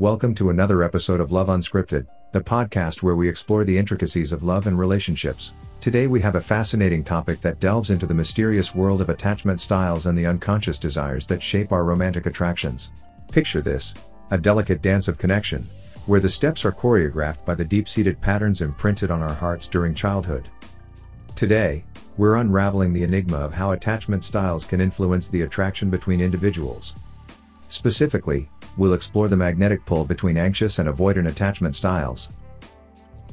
Welcome to another episode of Love Unscripted, the podcast where we explore the intricacies of love and relationships. Today we have a fascinating topic that delves into the mysterious world of attachment styles and the unconscious desires that shape our romantic attractions. Picture this a delicate dance of connection, where the steps are choreographed by the deep seated patterns imprinted on our hearts during childhood. Today, we're unraveling the enigma of how attachment styles can influence the attraction between individuals. Specifically, we'll explore the magnetic pull between anxious and avoidant attachment styles.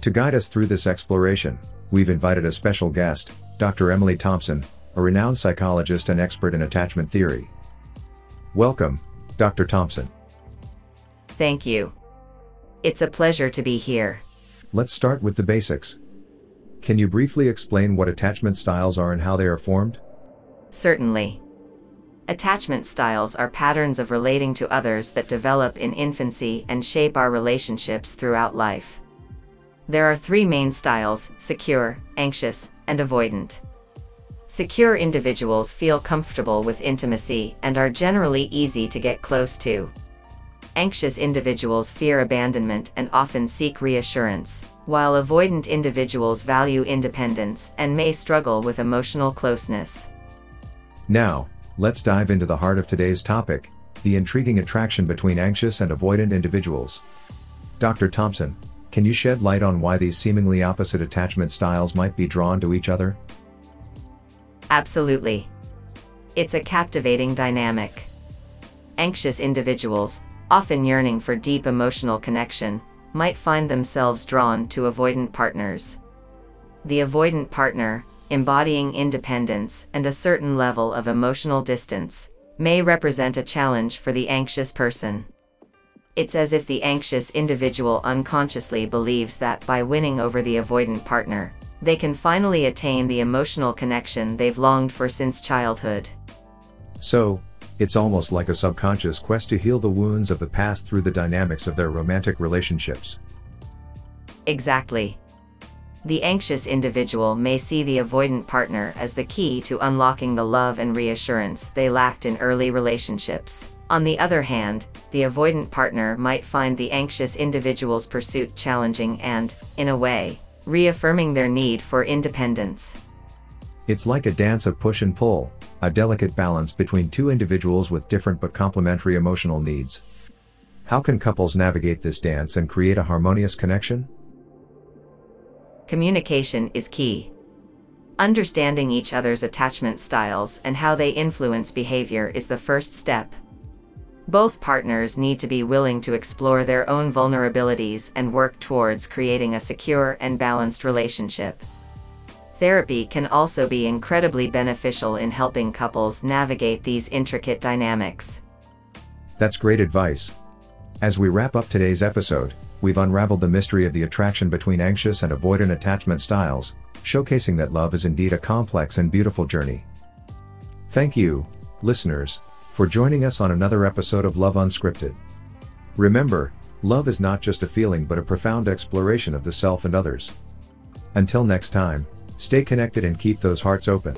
To guide us through this exploration, we've invited a special guest, Dr. Emily Thompson, a renowned psychologist and expert in attachment theory. Welcome, Dr. Thompson. Thank you. It's a pleasure to be here. Let's start with the basics. Can you briefly explain what attachment styles are and how they are formed? Certainly. Attachment styles are patterns of relating to others that develop in infancy and shape our relationships throughout life. There are three main styles secure, anxious, and avoidant. Secure individuals feel comfortable with intimacy and are generally easy to get close to. Anxious individuals fear abandonment and often seek reassurance, while avoidant individuals value independence and may struggle with emotional closeness. Now, let's dive into the heart of today's topic the intriguing attraction between anxious and avoidant individuals. Dr. Thompson, can you shed light on why these seemingly opposite attachment styles might be drawn to each other? Absolutely. It's a captivating dynamic. Anxious individuals, often yearning for deep emotional connection, might find themselves drawn to avoidant partners. The avoidant partner, embodying independence and a certain level of emotional distance, may represent a challenge for the anxious person. It's as if the anxious individual unconsciously believes that by winning over the avoidant partner, they can finally attain the emotional connection they've longed for since childhood. So, it's almost like a subconscious quest to heal the wounds of the past through the dynamics of their romantic relationships. Exactly. The anxious individual may see the avoidant partner as the key to unlocking the love and reassurance they lacked in early relationships. On the other hand, the avoidant partner might find the anxious individual's pursuit challenging and, in a way, reaffirming their need for independence. It's like a dance of push and pull, a delicate balance between two individuals with different but complementary emotional needs. How can couples navigate this dance and create a harmonious connection? Communication is key. Understanding each other's attachment styles and how they influence behavior is the first step. Both partners need to be willing to explore their own vulnerabilities and work towards creating a secure and balanced relationship. Therapy can also be incredibly beneficial in helping couples navigate these intricate dynamics. That's great advice. As we wrap up today's episode, we've unraveled the mystery of the attraction between anxious and avoidant attachment styles, showcasing that love is indeed a complex and beautiful journey. Thank you, listeners, for joining us on another episode of Love Unscripted. Remember, love is not just a feeling but a profound exploration of the self and others. Until next time, Stay connected and keep those hearts open.